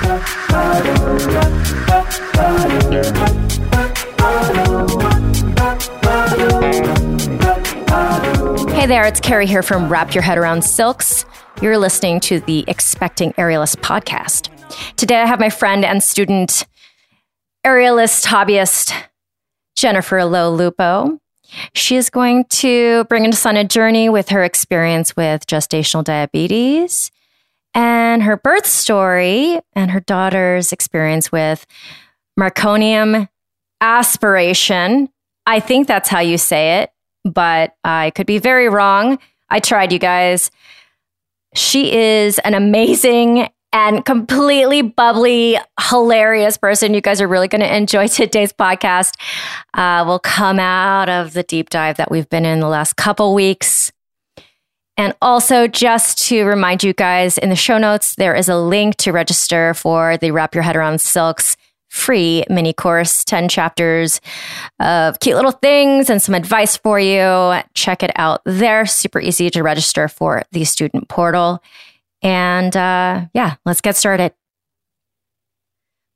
Hey there, it's Carrie here from Wrap Your Head Around Silks. You're listening to the Expecting Aerialist podcast. Today I have my friend and student, aerialist hobbyist, Jennifer Lo Lupo. She is going to bring us on a journey with her experience with gestational diabetes and her birth story and her daughter's experience with Marconium aspiration. I think that's how you say it but I could be very wrong. I tried, you guys. She is an amazing and completely bubbly, hilarious person. You guys are really going to enjoy today's podcast. Uh, we'll come out of the deep dive that we've been in the last couple weeks. And also, just to remind you guys, in the show notes, there is a link to register for the Wrap Your Head Around Silks free mini course 10 chapters of cute little things and some advice for you. Check it out there. Super easy to register for the student portal. And uh, yeah, let's get started.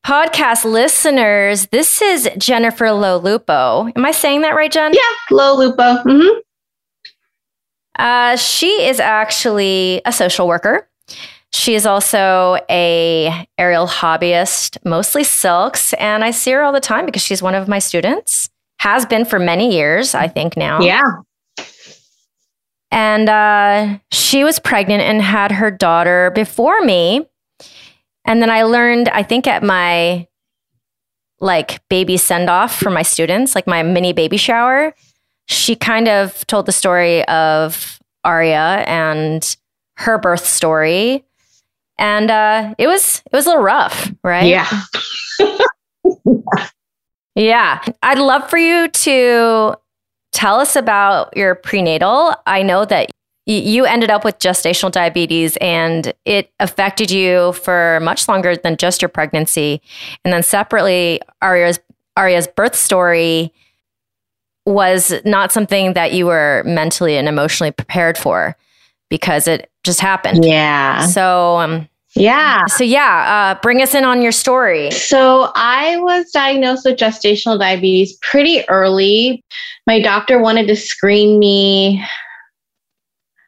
Podcast listeners, this is Jennifer Lo Lupo. Am I saying that right, Jen? Yeah, Lo Lupo. Mm-hmm. Uh, she is actually a social worker. She is also a aerial hobbyist, mostly silks, and I see her all the time because she's one of my students. Has been for many years, I think now. Yeah. And uh, she was pregnant and had her daughter before me. And then I learned, I think at my like baby send off for my students, like my mini baby shower, she kind of told the story of Aria and her birth story and uh, it was it was a little rough, right? Yeah. yeah. I'd love for you to tell us about your prenatal. I know that y- you ended up with gestational diabetes and it affected you for much longer than just your pregnancy. And then separately, Aria's Aria's birth story was not something that you were mentally and emotionally prepared for because it just happened. Yeah. So, um, yeah. So, yeah, uh, bring us in on your story. So, I was diagnosed with gestational diabetes pretty early. My doctor wanted to screen me,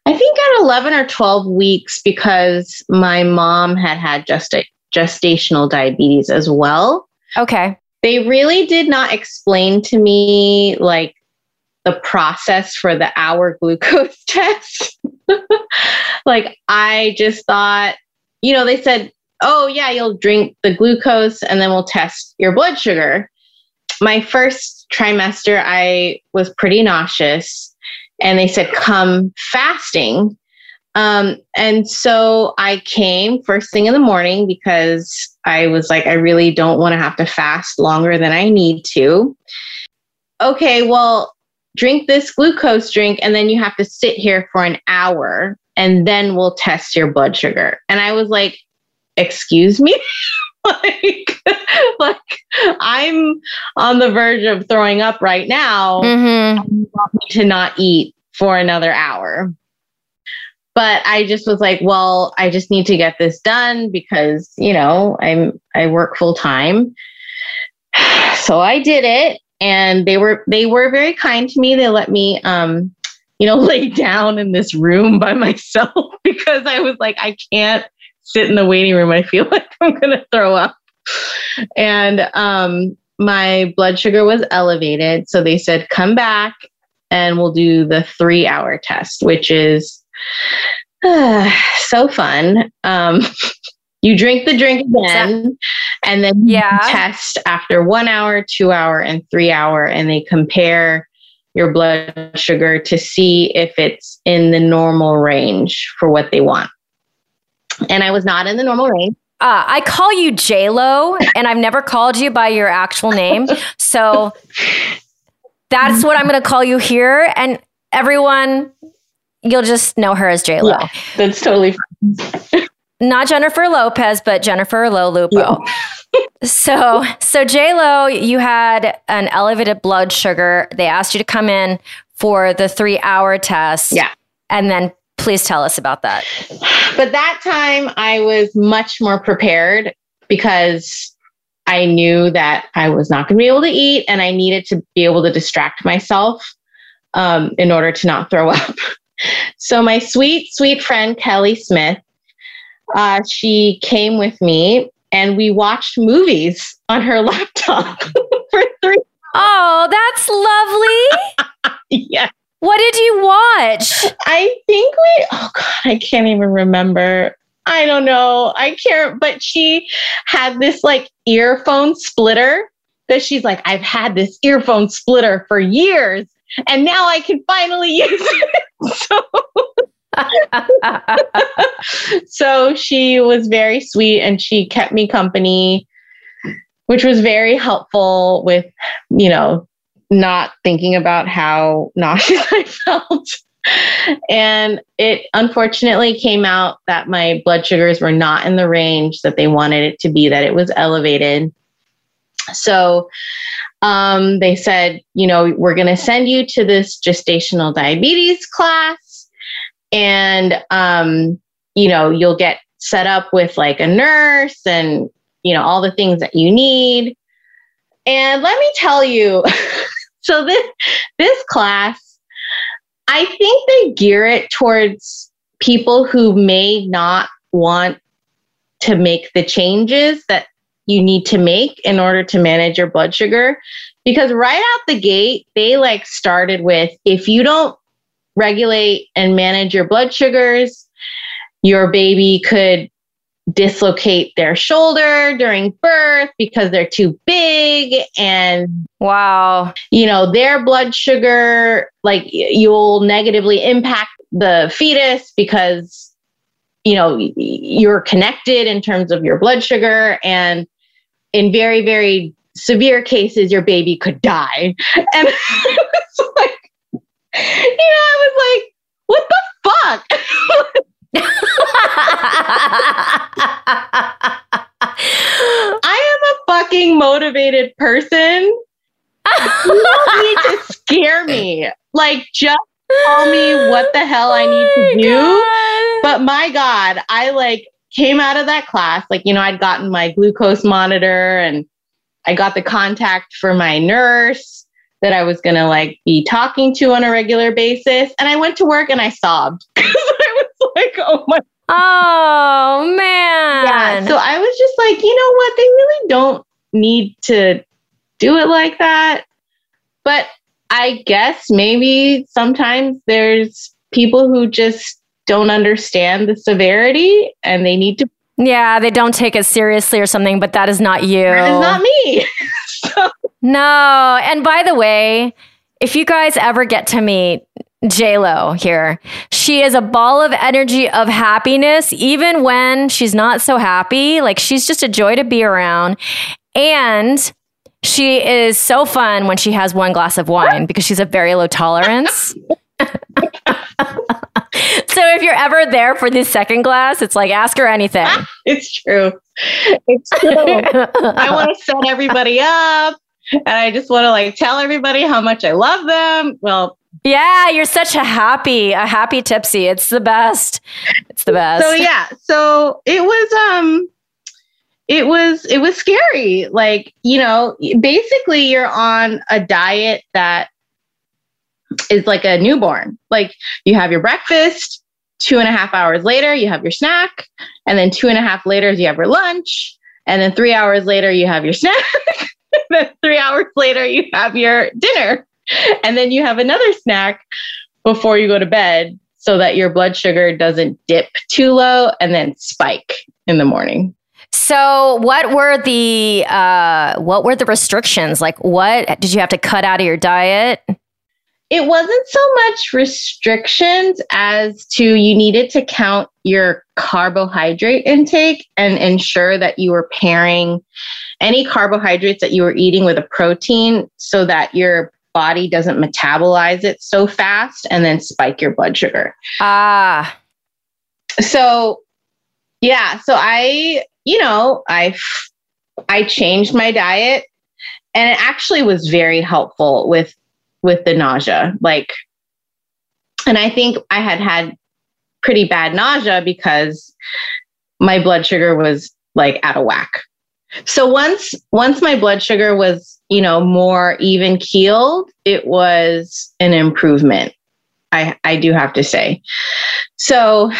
I think, at 11 or 12 weeks because my mom had had gesta- gestational diabetes as well. Okay. They really did not explain to me like the process for the hour glucose test. like I just thought, you know, they said, "Oh yeah, you'll drink the glucose and then we'll test your blood sugar." My first trimester I was pretty nauseous and they said come fasting. Um, and so I came first thing in the morning because I was like, I really don't want to have to fast longer than I need to. Okay, well, drink this glucose drink and then you have to sit here for an hour and then we'll test your blood sugar. And I was like, excuse me? like, like I'm on the verge of throwing up right now. Mm-hmm. You want me to not eat for another hour. But I just was like, well, I just need to get this done because, you know, I'm I work full time. So I did it and they were they were very kind to me. They let me um you know lay down in this room by myself because I was like I can't sit in the waiting room. I feel like I'm going to throw up. And um my blood sugar was elevated, so they said come back and we'll do the 3-hour test, which is so fun. Um you drink the drink again and then yeah. test after one hour two hour and three hour and they compare your blood sugar to see if it's in the normal range for what they want and i was not in the normal range uh, I call you J Lo, and I've never called you by your actual name, so that's what I'm going to call you here. And everyone, you'll just know her as J Lo. Yeah, that's totally fine. not Jennifer Lopez, but Jennifer Lo Lupo. Yeah. so, so J Lo, you had an elevated blood sugar. They asked you to come in for the three hour test. Yeah, and then please tell us about that. But that time, I was much more prepared. because I knew that I was not going to be able to eat and I needed to be able to distract myself um, in order to not throw up. So, my sweet, sweet friend, Kelly Smith, uh, she came with me and we watched movies on her laptop for three. Oh, that's lovely. yeah. What did you watch? I think we, oh God, I can't even remember. I don't know. I can't, but she had this like earphone splitter that she's like, I've had this earphone splitter for years and now I can finally use it. so, so she was very sweet and she kept me company, which was very helpful with, you know, not thinking about how nauseous I felt. and it unfortunately came out that my blood sugars were not in the range that they wanted it to be, that it was elevated. So um, they said, you know, we're going to send you to this gestational diabetes class, and, um, you know, you'll get set up with like a nurse and, you know, all the things that you need. And let me tell you, so this this class, I think they gear it towards people who may not want to make the changes that you need to make in order to manage your blood sugar. Because right out the gate they like started with if you don't regulate and manage your blood sugars your baby could dislocate their shoulder during birth because they're too big and wow. you know their blood sugar like you'll negatively impact the fetus because you know you're connected in terms of your blood sugar and in very, very severe cases, your baby could die. And it was like, you know, I was like, what the fuck? I am a fucking motivated person. You don't need to scare me. Like, just tell me what the hell I need to oh do. But my God, I like came out of that class, like, you know, I'd gotten my glucose monitor and I got the contact for my nurse that I was going to like be talking to on a regular basis. And I went to work and I sobbed because I was like, oh my. Oh man. Yeah. So I was just like, you know what? They really don't need to do it like that. But I guess maybe sometimes there's people who just don't understand the severity and they need to yeah they don't take it seriously or something but that is not you that is not me so. no and by the way if you guys ever get to meet J Lo here. She is a ball of energy of happiness, even when she's not so happy. Like she's just a joy to be around. And she is so fun when she has one glass of wine because she's a very low tolerance. so if you're ever there for the second glass, it's like ask her anything. it's true. It's true. I want to set everybody up and I just want to like tell everybody how much I love them. Well, yeah, you're such a happy, a happy tipsy. It's the best. It's the best. So yeah, so it was um it was it was scary. Like, you know, basically you're on a diet that is like a newborn. Like you have your breakfast, two and a half hours later, you have your snack, and then two and a half later, you have your lunch, and then three hours later, you have your snack. then three hours later, you have your dinner, and then you have another snack before you go to bed so that your blood sugar doesn't dip too low and then spike in the morning. So, what were the uh, what were the restrictions? Like, what did you have to cut out of your diet? It wasn't so much restrictions as to you needed to count your carbohydrate intake and ensure that you were pairing any carbohydrates that you were eating with a protein so that your body doesn't metabolize it so fast and then spike your blood sugar. Ah. So yeah, so I, you know, I I changed my diet and it actually was very helpful with with the nausea. Like, and I think I had had pretty bad nausea because my blood sugar was like out of whack. So once once my blood sugar was, you know, more even keeled, it was an improvement. I I do have to say. So,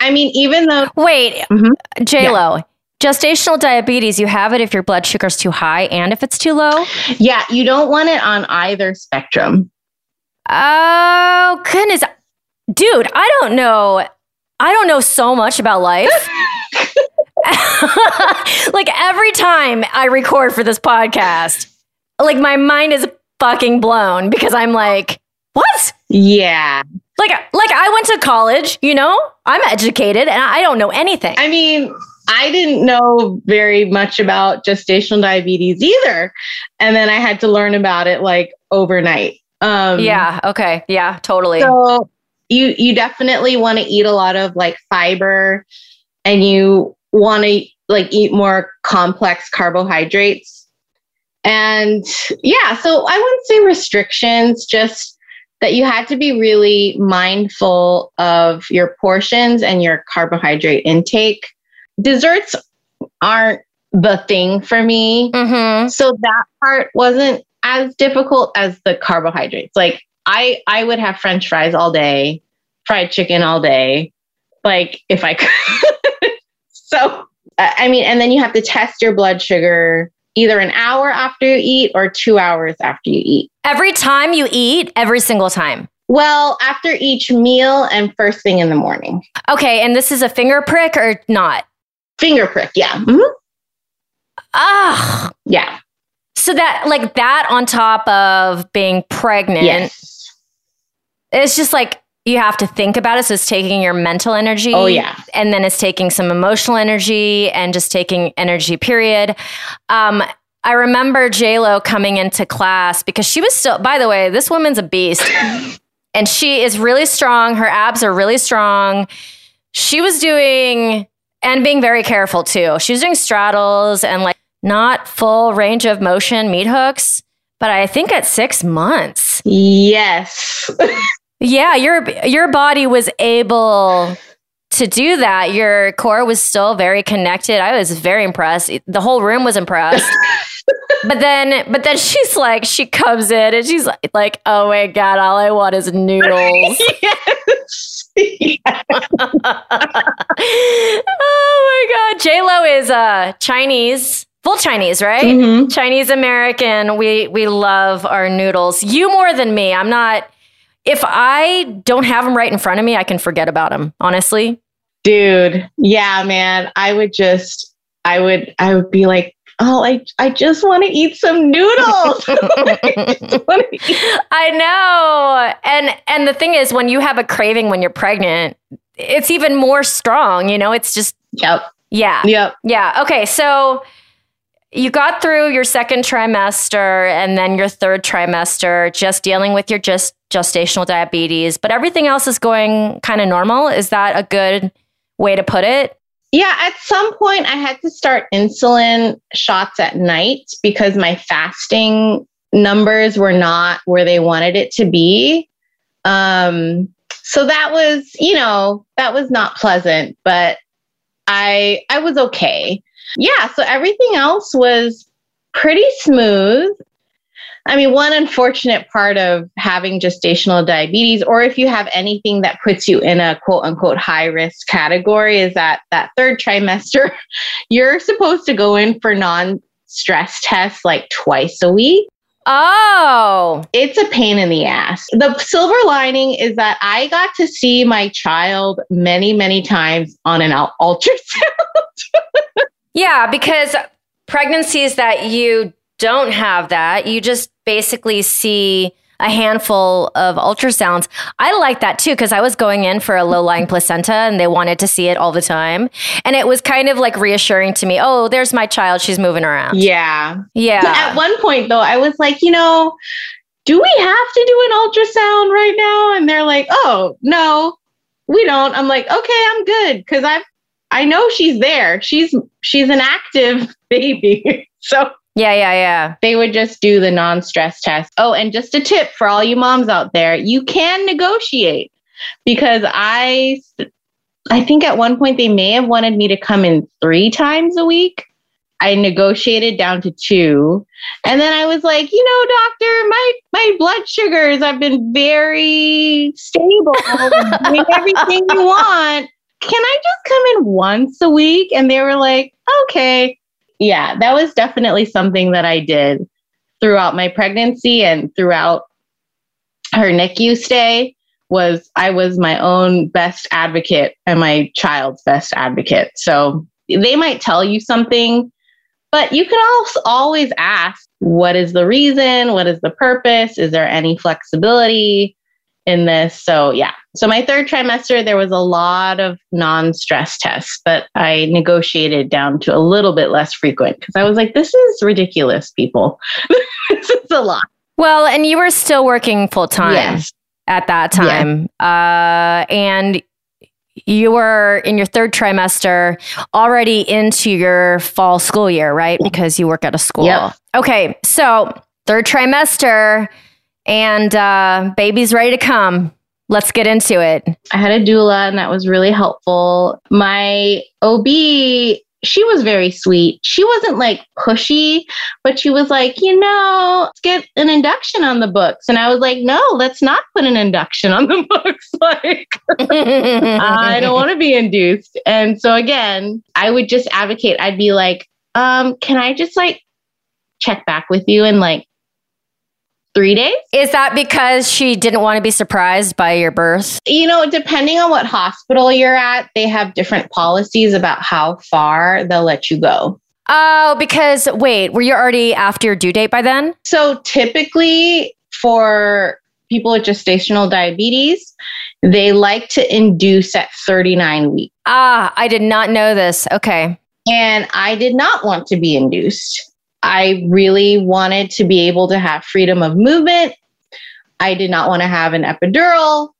I mean, even though Wait, Mhm. J Lo. Gestational diabetes, you have it if your blood sugar's too high and if it's too low. yeah, you don't want it on either spectrum. Oh goodness, dude! I don't know. I don't know so much about life. like every time I record for this podcast, like my mind is fucking blown because I'm like, what? Yeah. Like, like I went to college. You know, I'm educated and I don't know anything. I mean, I didn't know very much about gestational diabetes either. And then I had to learn about it like overnight. Um, yeah. Okay. Yeah. Totally. So you you definitely want to eat a lot of like fiber and you want to like eat more complex carbohydrates. And yeah, so I wouldn't say restrictions, just that you had to be really mindful of your portions and your carbohydrate intake. Desserts aren't the thing for me. mm-hmm. So that part wasn't as difficult as the carbohydrates. Like I I would have french fries all day, fried chicken all day, like if I could. so I mean and then you have to test your blood sugar either an hour after you eat or 2 hours after you eat. Every time you eat, every single time. Well, after each meal and first thing in the morning. Okay. And this is a finger prick or not? Finger prick, yeah. Mhm. Ah. Yeah. So that, like that on top of being pregnant, Yes. it's just like you have to think about it. So it's taking your mental energy. Oh yeah. And then it's taking some emotional energy and just taking energy, period. Um, I remember JLo coming into class because she was still, by the way, this woman's a beast. and she is really strong. Her abs are really strong. She was doing, and being very careful too. She was doing straddles and like not full range of motion meat hooks. But I think at six months, Yes. yeah, your your body was able to do that. Your core was still very connected. I was very impressed. The whole room was impressed. but then but then she's like she comes in and she's like, like oh my god, all I want is noodles. yes. Oh my god. J Lo is uh Chinese. Full Chinese, right? Mhm. Chinese American. We we love our noodles. You more than me. I'm not if I don't have them right in front of me, I can forget about them, honestly. Dude, yeah, man. I would just, I would, I would be like, oh, I, I just want to eat some noodles. I eat- I know. And and the thing is when you have a craving when you're pregnant, it's even more strong, you know? It's just yep, yeah. yep. Yeah. Okay. So you got through your second trimester and then your third trimester just dealing with your just gestational diabetes, but everything else is going kind of normal. Is that a good way to put it? Yeah, at some point I had to start insulin shots at night because my fasting numbers were not where they wanted it to be. Um, so that was, you know, that was not pleasant, but I I was okay. Yeah, so everything else was pretty smooth. I mean, one unfortunate part of having gestational diabetes, or if you have anything that puts you in a quote unquote high risk category, is that that third trimester, you're supposed to go in for non stress tests like twice a week. Oh, It's a pain in the ass. The silver lining is that I got to see my child many, many times on an ultrasound. yeah, because pregnancies that you don't have that, you just basically see a handful of ultrasounds. I like that too because I was going in for a low lying placenta and they wanted to see it all the time. And it was kind of like reassuring to me oh, there's my child. She's moving around. yeah. Yeah. At one point, though, I was like, you know, do we have to do an ultrasound right now? And they're like, oh, no, we don't. I'm like, okay, I'm good because I I know she's there. She's she's an active baby. so Yeah, yeah, yeah. they would just do the non-stress test. Oh, and just a tip for all you moms out there, you can negotiate because I I think at one point they may have wanted me to come in 3 times a week. I negotiated down to two. And then I was like, you know, doctor, my my blood sugars, I've been very stable, doing everything you want. Can I just come in once a week? And they were like, okay. Yeah, that was definitely something that I did throughout my pregnancy and throughout her NICU stay was I was my own best advocate and my child's best advocate. So they might tell you something, but you can also always ask, what is the reason? What is the purpose? Is there any flexibility in this? So yeah. So my third trimester, there was a lot of non-stress tests, but I negotiated down to a little bit less frequent because I was like, this is ridiculous, people. this is a lot. Well, and you were still working full time yes. at that time. Yeah. Uh, and you were in your third trimester already into your fall school year, right? Because you work at a school. Yep. Okay. So, third trimester and uh, baby's ready to come. Let's get into it. I had a doula, and that was really helpful. My OB she was very sweet. She wasn't like pushy, but she was like, you know, let's get an induction on the books. And I was like, no, let's not put an induction on the books. like, I don't want to be induced. And so again, I would just advocate. I'd be like, um, can I just like check back with you and like three days. Is that because she didn't want to be surprised by your birth? You know, depending on what hospital you're at, they have different policies about how far they'll let you go. Oh, because wait, were you already after your due date by then? So typically for people with gestational diabetes, they like to induce at 39 weeks. Ah, I did not know this. Okay. And I did not want to be induced. I really wanted to be able to have freedom of movement. I did not want to have an epidural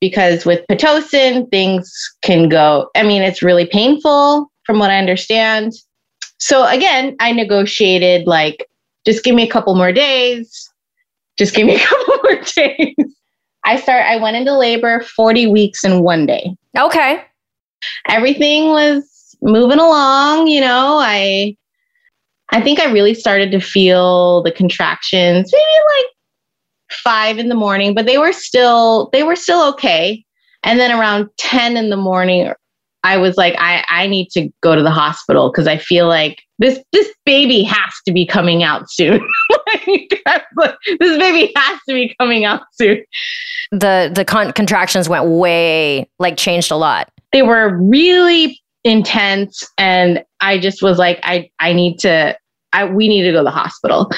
because with Pitocin, things can go, I mean, it's really painful from what I understand. So again, I negotiated like, just give me a couple more days. Just give me a couple more days. I start, I went into labor 40 weeks in one day. Okay. Everything was moving along, you know, I I think I really started to feel the contractions maybe like five in the morning, but they were still they were still okay. And then around 10 in the morning, I was like, I, I need to go to the hospital because I feel like this this baby has to be coming out soon. like, this baby has to be coming out soon. The the con- contractions went way like changed a lot. They were really intense and I just was like I I need to I, we need to go to the hospital.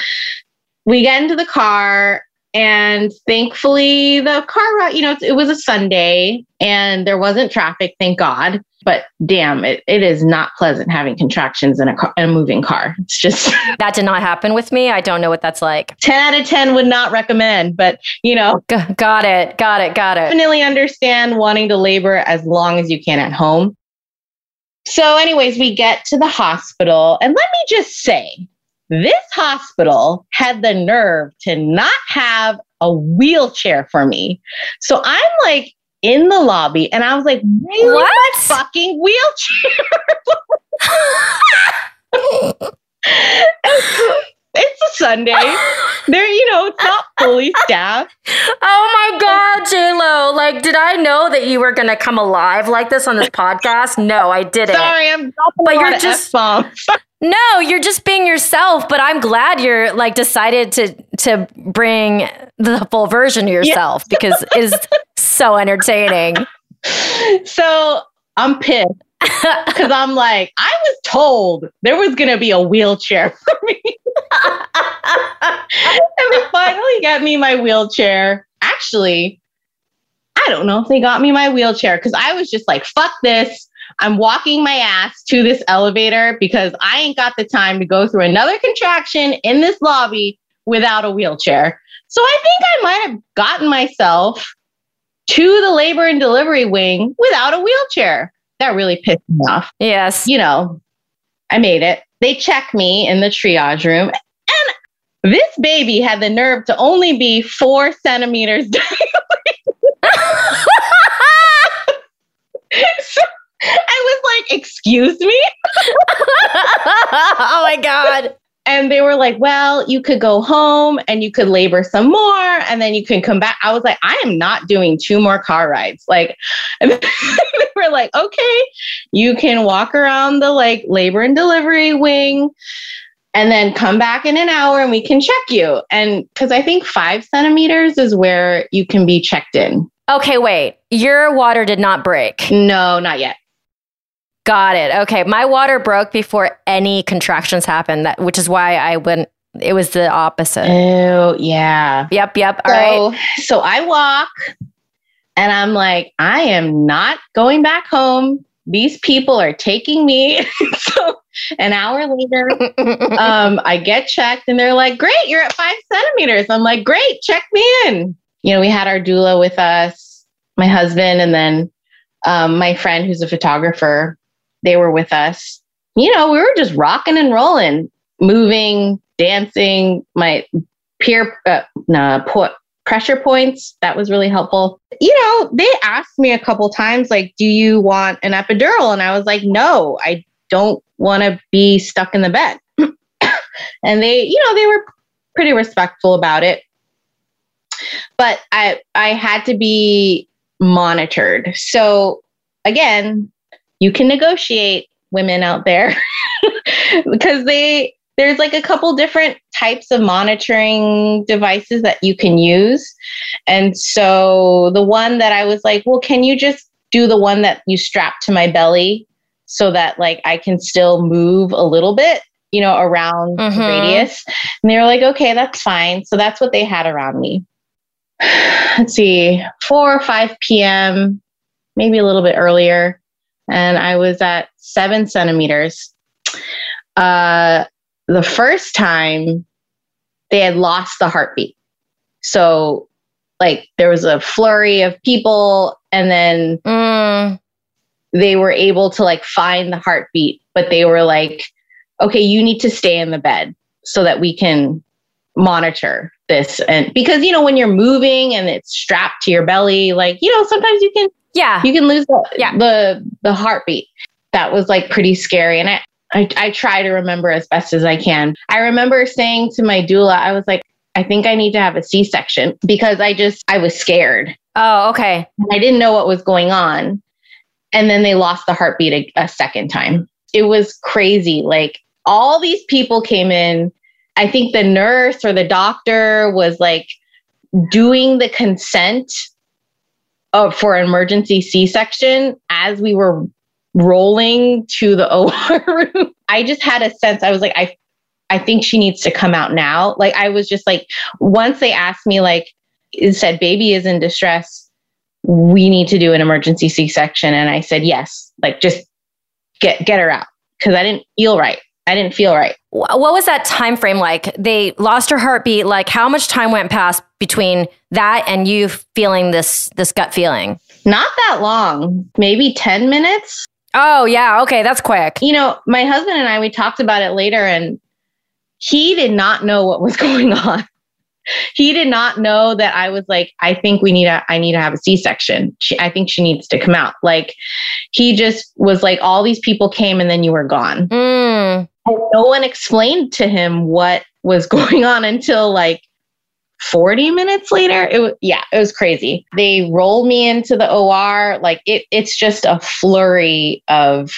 We get into the car, and thankfully, the car you know, it was a Sunday and there wasn't traffic, thank God. But damn, it, it is not pleasant having contractions in a, car, in a moving car. It's just. that did not happen with me. I don't know what that's like. 10 out of 10 would not recommend, but you know. G- got it. Got it. Got it. Definitely understand wanting to labor as long as you can at home. So, anyways, we get to the hospital, and let me just say this hospital had the nerve to not have a wheelchair for me. So I'm like in the lobby, and I was like, really? What? fucking wheelchair? it's a Sunday. There, you know, it's not fully staffed. Oh my God, J Lo! Like, did I know that you were gonna come alive like this on this podcast? No, I didn't. Sorry, I'm but you're just no, you're just being yourself. But I'm glad you're like decided to to bring the full version of yourself yeah. because it's so entertaining. So I'm pissed because I'm like, I was told there was going to be a wheelchair for me. and they finally got me my wheelchair. Actually, I don't know if they got me my wheelchair because I was just like, fuck this. I'm walking my ass to this elevator because I ain't got the time to go through another contraction in this lobby without a wheelchair. So I think I might have gotten myself to the labor and delivery wing without a wheelchair. That really pissed me off. Yes. You know, I made it. They check me in the triage room. And this baby had the nerve to only be four centimeters so I was like, excuse me? oh my God. And they were like, well, you could go home and you could labor some more and then you can come back. I was like, I am not doing two more car rides. Like, and they were like, okay, you can walk around the like labor and delivery wing and then come back in an hour and we can check you. And because I think five centimeters is where you can be checked in. Okay, wait. Your water did not break. No, not yet. Got it. Okay, my water broke before any contractions happened. That, which is why I went. It was the opposite. Oh yeah. Yep. Yep. All so, right. So I walk, and I'm like, I am not going back home. These people are taking me. so an hour later, um, I get checked, and they're like, "Great, you're at five centimeters." I'm like, "Great, check me in." You know, we had our doula with us, my husband, and then um, my friend who's a photographer they were with us. You know, we were just rocking and rolling, moving, dancing. My peer uh, nah, pressure points that was really helpful. You know, they asked me a couple times, like, "Do you want an epidural?" And I was like, "No, I don't want to be stuck in the bed." and they, you know, they were pretty respectful about it. But I, I had to be monitored. So again, you can negotiate women out there because they there's like a couple different types of monitoring devices that you can use. And so the one that I was like, well, can you just do the one that you strap to my belly so that like I can still move a little bit, you know, around Mhm. the radius? And they were like, okay, that's fine. So that's what they had around me. Let's see, 4 or 5 p.m., maybe a little bit earlier and I was at seven centimeters. Uh, the first time they had lost the heartbeat. So, like, there was a flurry of people, and then Mm, they were able to like find the heartbeat, but they were like, okay, you need to stay in the bed so that we can monitor this. And because, you know, when you're moving and it's strapped to your belly, like, you know, sometimes you can yeah. you can lose the, Yeah. the the heartbeat. That was like pretty scary, and I, I I try to remember as best as I can. I remember saying to my doula, I was like, I think I need to have a C section because I just I was scared. Oh, okay. I didn't know what was going on, and then they lost the heartbeat a, a second time. It was crazy. Like all these people came in. I think the nurse or the doctor was like doing the consent uh, for an emergency C-section as we were rolling to the OR room. I just had a sense. I was like, I, I think she needs to come out now. Like I was just like, once they asked me, like, said baby is in distress. We need to do an emergency C-section, and I said yes. Like just get get her out because I didn't feel right. I didn't feel right. What was that time frame like? They lost her heartbeat. Like, how much time went past between that and you feeling this this gut feeling? Not that long, maybe ten minutes. Oh yeah, okay, that's quick. you know, my husband and I, we talked about it later, and he did not know what was going on. He did not know that I was like, I think we need a, I need to have a C-section. She, I think she needs to come out. Like, he just was like, all these people came and then you were gone. Mm, No one explained to him what was going on until like 40 minutes later. It was, yeah, it was crazy. They rolled me into the OR. Like it, it's just a flurry of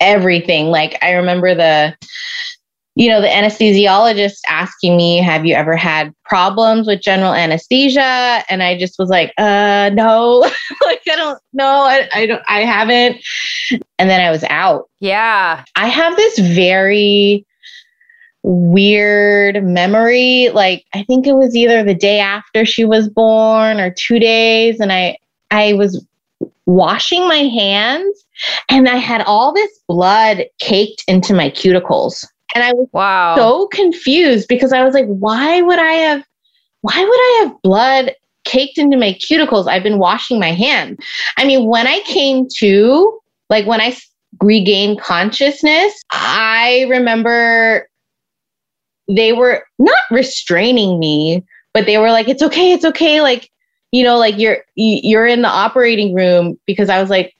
everything. Like I remember the, you know, the anesthesiologist asking me, have you ever had problems with general anesthesia? And I just was like, uh, no, like, I don't know. I, I don't, I haven't. And then I was out. yeah. I have this very weird memory. Like I think it was either the day after she was born or two days, and I I was washing my hands and I had all this blood caked into my cuticles. And I was Wow. so confused because I was like, why would I have why would I have blood caked into my cuticles? I've been washing my hand. I mean, when I came to, like when I regained consciousness, I remember they were not restraining me, but they were like, it's okay, it's okay. Like, you know, like you're you- you're in the operating room because I was like,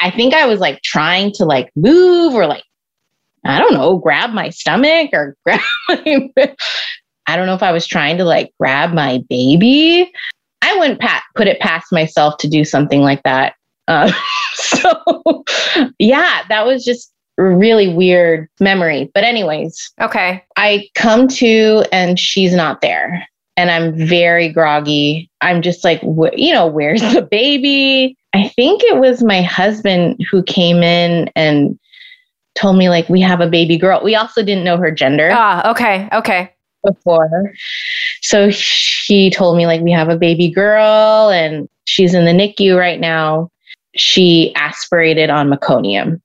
I think I was like trying to like move or like I don't know, grab my stomach or grab my, I don't know if I was trying to like grab my baby. I wouldn't pat, put it past myself to do something like that. Uh, so, yeah, that was just a really weird memory. But, anyways, Okay. I come to and she's not there. And I'm very groggy. I'm just like, wh- you know, where's the baby? I think it was my husband who came in and told me, like, we have a baby girl. We also didn't know her gender Ah, okay. Okay. before. So she told me, like, we have a baby girl and she's in the NICU right now. She aspirated on meconium.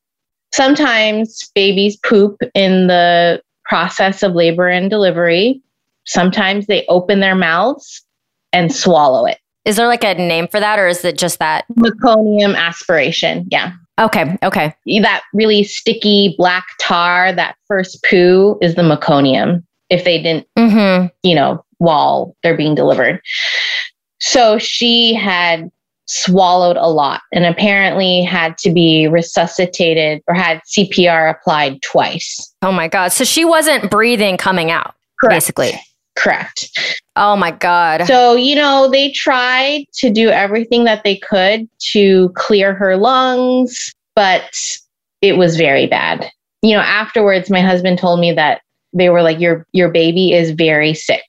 Sometimes babies poop in the process of labor and delivery. Sometimes they open their mouths and swallow it. Is there like a name for that or is it just that? Meconium aspiration. Yeah. Okay. Okay. That really sticky black tar, that first poo is the meconium. If they didn't Mm-hmm. you know, while they're being delivered. So she had swallowed a lot and apparently had to be resuscitated or had CPR applied twice. Oh my God. So she wasn't breathing coming out, basically. Correct. Oh my God. So, you know, they tried to do everything that they could to clear her lungs, but it was very bad. You know, afterwards my husband told me that they were like your your baby is very sick.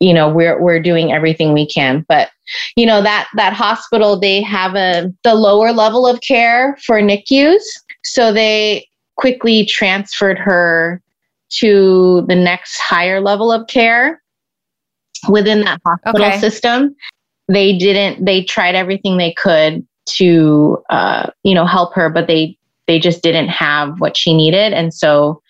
You know, we're we're doing everything we can, but you know that that hospital they have a the lower level of care for NICUs, so they quickly transferred her to the next higher level of care within that hospital Okay. system. They didn't. They tried everything they could to, uh, you know, help her, but they they just didn't have what she needed, and so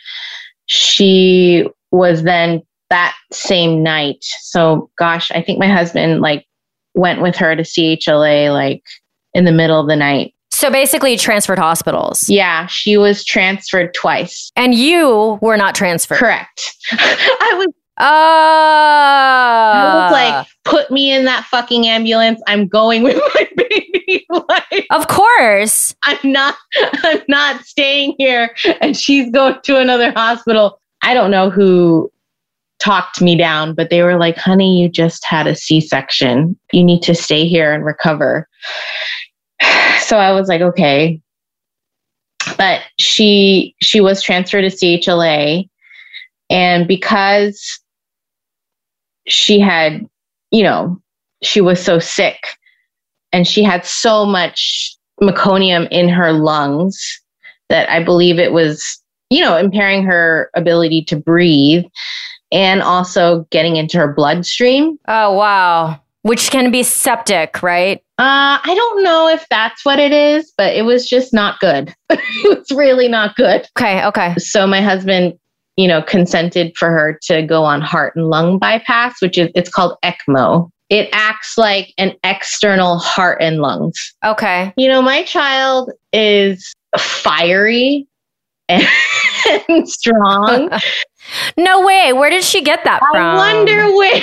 she was then that same night. So, gosh, I think my husband like went with her to CHLA like in the middle of the night. so basically transferred hospitals. Yeah, she was transferred twice. And you were not transferred. Correct. I was Oh. Like, put me in that fucking ambulance. I'm going with my baby. like, of course. I'm not, I'm not staying here. And she's going to another hospital. I don't know who talked me down, but they were like, honey, you just had a C section. You need to stay here and recover. So I was like, okay. But she she was transferred to CHLA. And because she had, you know, she was so sick and she had so much meconium in her lungs that I believe it was, you know, impairing her ability to breathe and also getting into her bloodstream. Oh, wow. Which can be septic, right? Uh, I don't know if that's what it is, but it was just not good. it was really not good. Okay. Okay. So my husband, you know, consented for her to go on heart and lung bypass, which is it's called ECMO. It acts like an external heart and lungs. Okay. You know, my child is fiery and strong. no way. Where did she get that from? I wonder where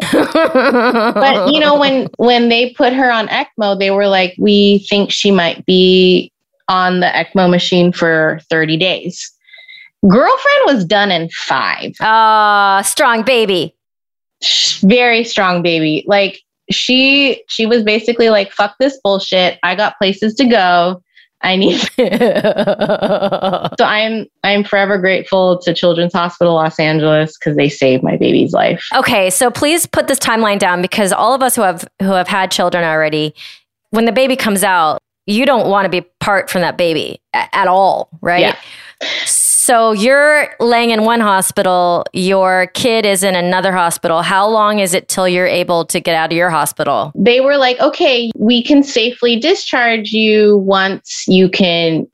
but you know when when they put her on ECMO, they were like, we think she might be on the ECMO machine for 30 days. Girlfriend was done in five. Ah, strong baby. Very strong baby. Like she she was basically like, fuck this bullshit. I got places to go. I need so I'm I'm forever grateful to Children's Hospital Los Angeles because they saved my baby's life. okay, so please put this timeline down because all of us who have who have had children already, when the baby comes out, you don't want to be part from that baby at all, right? Yeah. So you're laying in one hospital, your kid is in another hospital. How long is it till you're able to get out of your hospital? they were like, okay, we can safely discharge you once you can,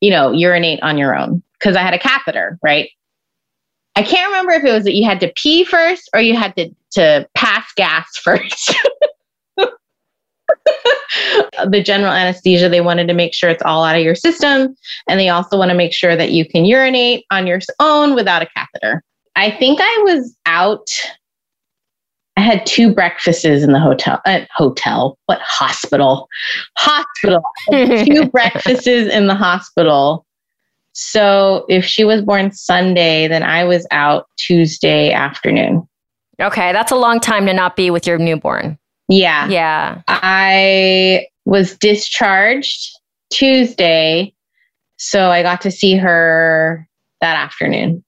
you know, urinate on your own. Because I had a catheter, right? I can't remember if it was that you had to pee first or you had to, to pass gas first. the general anesthesia, they wanted to make sure it's all out of your system. And they also want to make sure that you can urinate on your own without a catheter. I think I was out I had two breakfasts in the hotel. Uh, hotel? What hospital? Hospital. Two breakfasts in the hospital So if she was born Sunday, then I was out Tuesday afternoon. Okay, that's a long time to not be with your newborn. Yeah. Yeah. I was discharged Tuesday. So I got to see her that afternoon.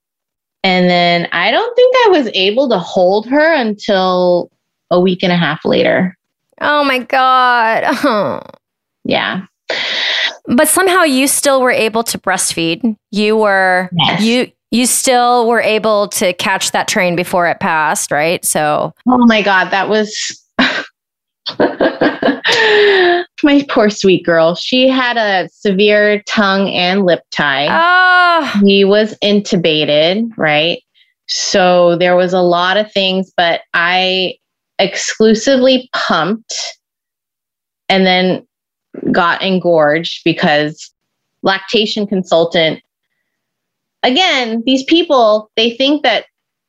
And then I don't think I was able to hold her until a week and a half later. Oh my God. Yeah. But somehow you still were able to breastfeed. You were Yes. you you still were able to catch that train before it passed, right? So Oh my God, that was my poor sweet girl. She had a severe tongue and lip tie. oh he was intubated, right? So there was a lot of things, but I exclusively pumped and then got engorged because lactation consultant again, these people, they think that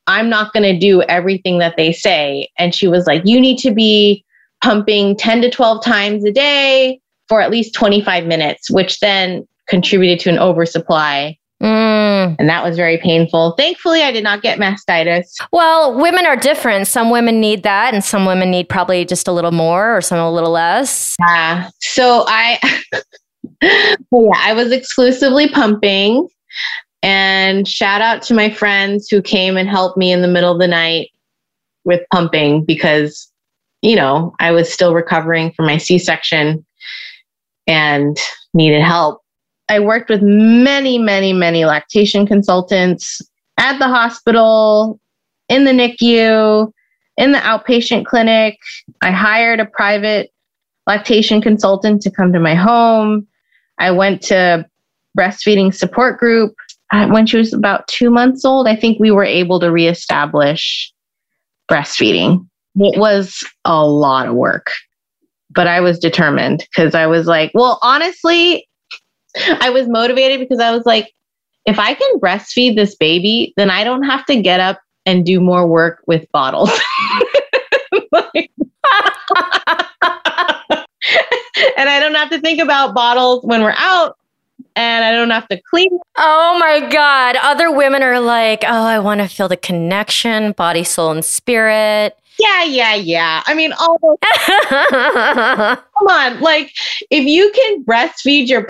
I'm not going to do everything that they say. And she was like, you need to be pumping 10 to 12 times a day for at least 25 minutes, which then contributed to an oversupply. Mm. And that was very painful. Thankfully, I did not get mastitis. Well, women are different. Some women need that, and some women need probably just a little more, or some a little less. Yeah. So I, yeah, I was exclusively pumping. And shout out to my friends who came and helped me in the middle of the night with pumping because, you know, I was still recovering from my C section and needed help. I worked with many, many, many lactation consultants at the hospital, in the NICU, in the outpatient clinic. I hired a private lactation consultant to come to my home. I went to breastfeeding support group uh, when she was about two months old. I think we were able to reestablish breastfeeding. It was a lot of work, but I was determined because I was like, well, honestly, I was motivated because I was like, if I can breastfeed this baby, then I don't have to get up and do more work with bottles. And I don't have to think about bottles when we're out and I don't have to clean. Oh my God. Other women are like, oh, I want to feel the connection, body, soul, and spirit. Yeah, yeah, yeah. I mean, all come on. Like, if you can breastfeed your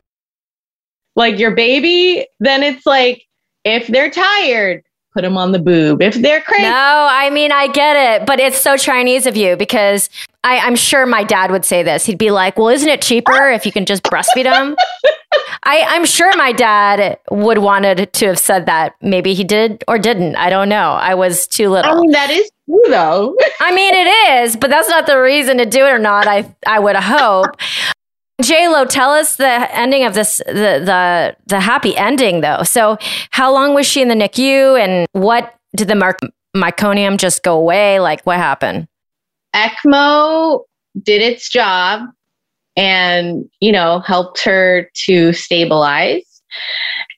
like your baby, then it's like if they're tired, put them on the boob. If they're crazy, No, I mean, I get it, but it's so Chinese of you because I, I'm sure my dad would say this. He'd be like, well, isn't it cheaper if you can just breastfeed them? I, I'm sure my dad would wanted to have said that. Maybe he did or didn't. I don't know. I was too little. I mean that is true though. I mean, it is, but that's not the reason to do it or not. I I would hope. J Lo, tell us the ending of this, the the the happy ending though. So, how long was she in the NICU, and what did the mar- meconium just go away? Like, what happened? ECMO did its job and, you know, helped her to stabilize.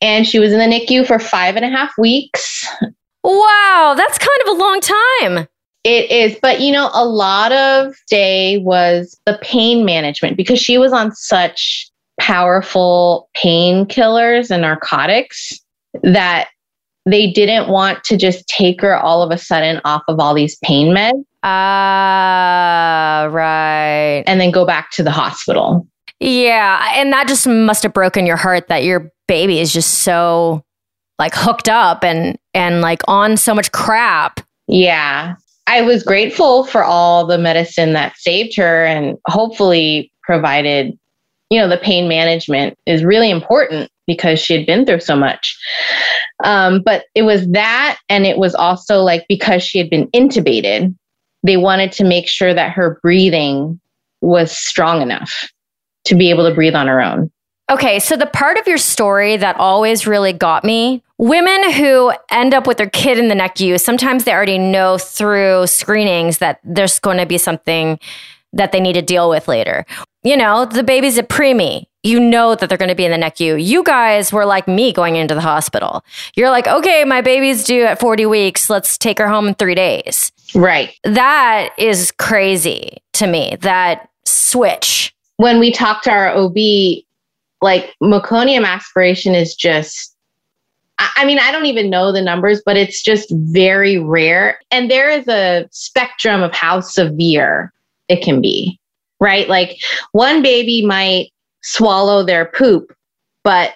And she was in the NICU for five and a half weeks. Wow, that's kind of a long time. It is, but you know, a lot of day was the pain management because she was on such powerful painkillers and narcotics that they didn't want to just take her all of a sudden off of all these pain meds Ah, right. and then go back to the hospital. Yeah, and that just must have broken your heart that your baby is just so like hooked up and and like on so much crap. Yeah. I was grateful for all the medicine that saved her and hopefully provided, you know, the pain management is really important because she had been through so much. Um, but it was that, and it was also like because she had been intubated, they wanted to make sure that her breathing was strong enough to be able to breathe on her own. Okay, so the part of your story that always really got me women who end up with their kid in the NICU, sometimes they already know through screenings that there's going to be something that they need to deal with later. You know, the baby's a preemie. You know that they're going to be in the NICU. You guys were like me going into the hospital. You're like, okay, my baby's due at 40 weeks. Let's take her home in three days. Right. That is crazy to me, that switch. when we talked to our OB, like meconium aspiration is just I mean, I don't even know the numbers, but it's just very rare. And there is a spectrum of how severe it can be, right? Like one baby might swallow their poop, but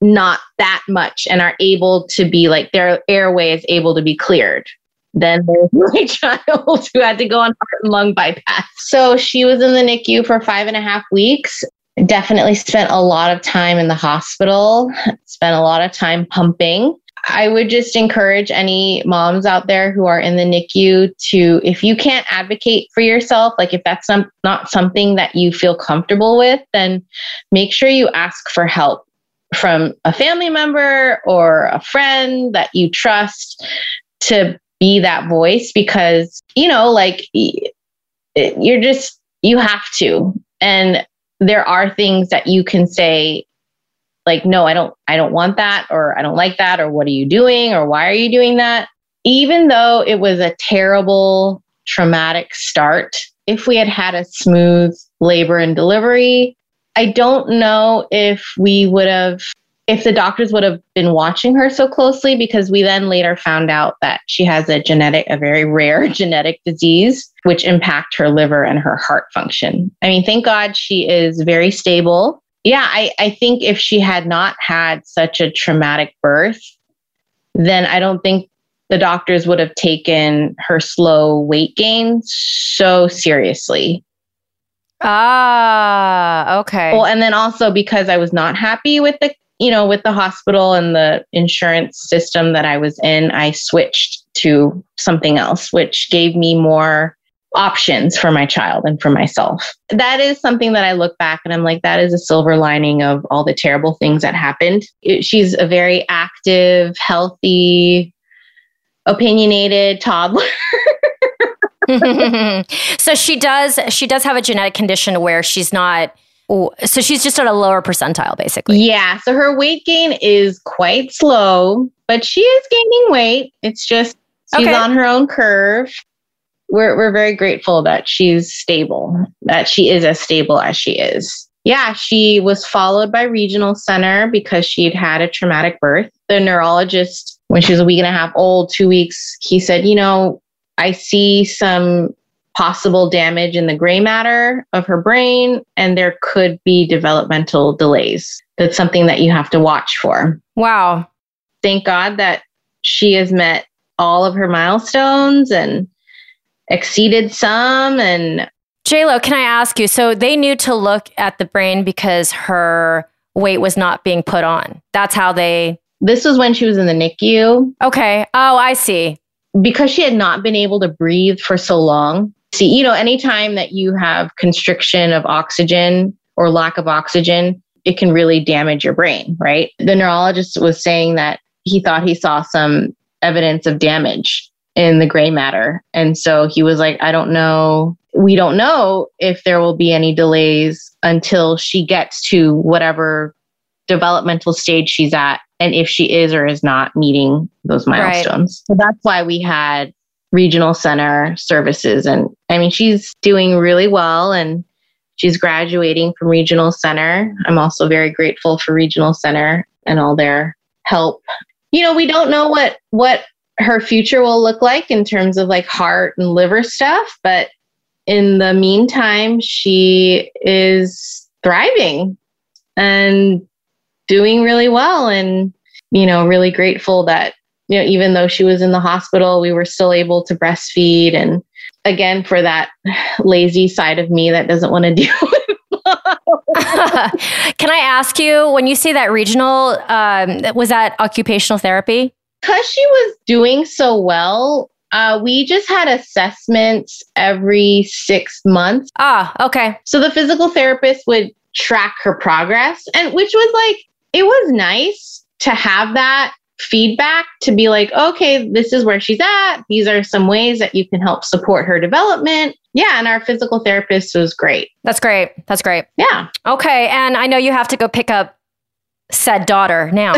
not that much and are able to be like their airway is able to be cleared. Then there's my child who had to go on heart and lung bypass. So she was in the NICU for five and a half weeks definitely spent a lot of time in the hospital, spent a lot of time pumping. I would just encourage any moms out there who are in the NICU to, if you can't advocate for yourself, like if that's some, not something that you feel comfortable with, then make sure you ask for help from a family member or a friend that you trust to be that voice because, you know, like you're just, you have to. And there are things that you can say like no i don't i don't want that or i don't like that or what are you doing or why are you doing that? Even though it was a terrible traumatic start if we had had a smooth labor and delivery i don't know if we would have if the doctors would have been watching her so closely because we then later found out that she has a genetic a very rare genetic disease which impact her liver and her heart function. I mean thank god she is very stable. Yeah i, I think if she had not had such a traumatic birth then i don't think the doctors would have taken her slow weight gain so seriously. Ah, okay. Well, and then also because I was not happy with the you know, with the hospital and the insurance system that I was in, I switched to something else, which gave me more options for my child and for myself. That is something that I look back and I'm like, that is a silver lining of all the terrible things that happened. It, she's a very active, healthy, opinionated toddler. so she does she does have a genetic condition where she's not so she's just at a lower percentile, basically. Yeah. So her weight gain is quite slow, but she is gaining weight. It's just she's okay. on her own curve. We're we're very grateful that she's stable, that she is as stable as she is. Yeah, she was followed by regional center because she'd had a traumatic birth. The neurologist, when she was a week and a half old, two weeks, he said, you know, I see some possible damage in the gray matter of her brain, and there could be developmental delays. That's something that you have to watch for. Wow. Thank God that she has met all of her milestones and exceeded some and JLo, can I ask you? So they knew to look at the brain because her weight was not being put on. That's how they. This was when she was in the NICU. Okay. Oh, I see. Because she had not been able to breathe for so long, see, you know, anytime that you have constriction of oxygen or lack of oxygen, it can really damage your brain, right? The neurologist was saying that he thought he saw some evidence of damage in the gray matter. And so he was like, I don't know. We don't know if there will be any delays until she gets to whatever developmental stage she's at and if she is or is not meeting those milestones. Right. So that's why we had regional center services. And I mean, she's doing really well and she's graduating from regional center. I'm also very grateful for regional center and all their help. You know, we don't know what what her future will look like in terms of like heart and liver stuff, but in the meantime, she is thriving and doing really well and you know, really grateful that you know, even though she was in the hospital, we were still able to breastfeed. And again, for that lazy side of me that doesn't want to deal with. Can I ask you, when you say that regional, um, was that occupational therapy? Because she was doing so well, uh, we just had assessments every six months. Ah, okay. So the physical therapist would track her progress, and which was like, it was nice to have that feedback to be like, okay, this is where she's at. These are some ways that you can help support her development. Yeah. And our physical therapist was great. That's great. That's great. Yeah. Okay. And I know you have to go pick up said daughter now.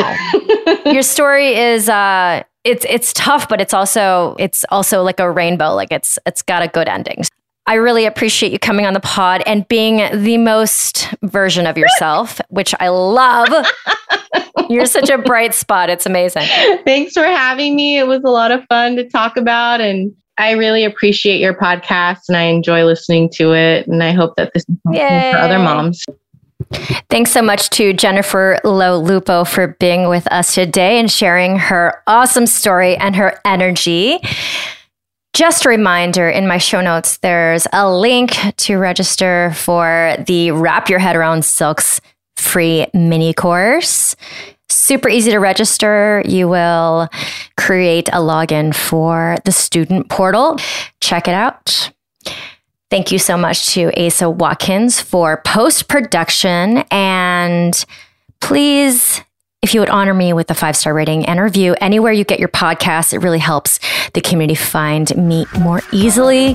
Your story is, uh, it's it's tough, but it's also it's also like a rainbow. Like it's it's got a good ending. I really appreciate you coming on the pod and being the most version of yourself, which I love. You're such a bright spot. It's amazing. Thanks for having me. It was a lot of fun to talk about and I really appreciate your podcast and I enjoy listening to it. And I hope that this is helpful for other moms. Thanks so much to Jennifer Lo Lupo for being with us today and sharing her awesome story and her energy. Just a reminder in my show notes, there's a link to register for the Wrap Your Head Around Silks free mini course. Super easy to register. You will create a login for the student portal. Check it out. Thank you so much to Asa Watkins for post production. And please, if you would honor me with a five star rating and review anywhere you get your podcast, it really helps the community find me more easily.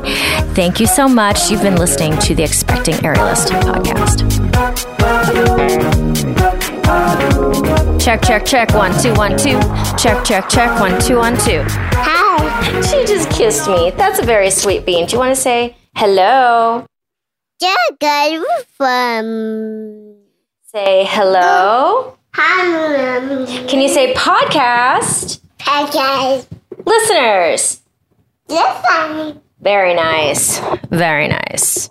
Thank you so much. You've been listening to the Expecting Aerialist podcast. Check, check, check. One, two, one, two. Check, check, check. One, two, one, two. Hi. She just kissed me. That's a very sweet bean. Do you want to say hello? Jagger from. Say hello. Can you say podcast? Podcast. Listeners. Listen. Very nice. Very nice.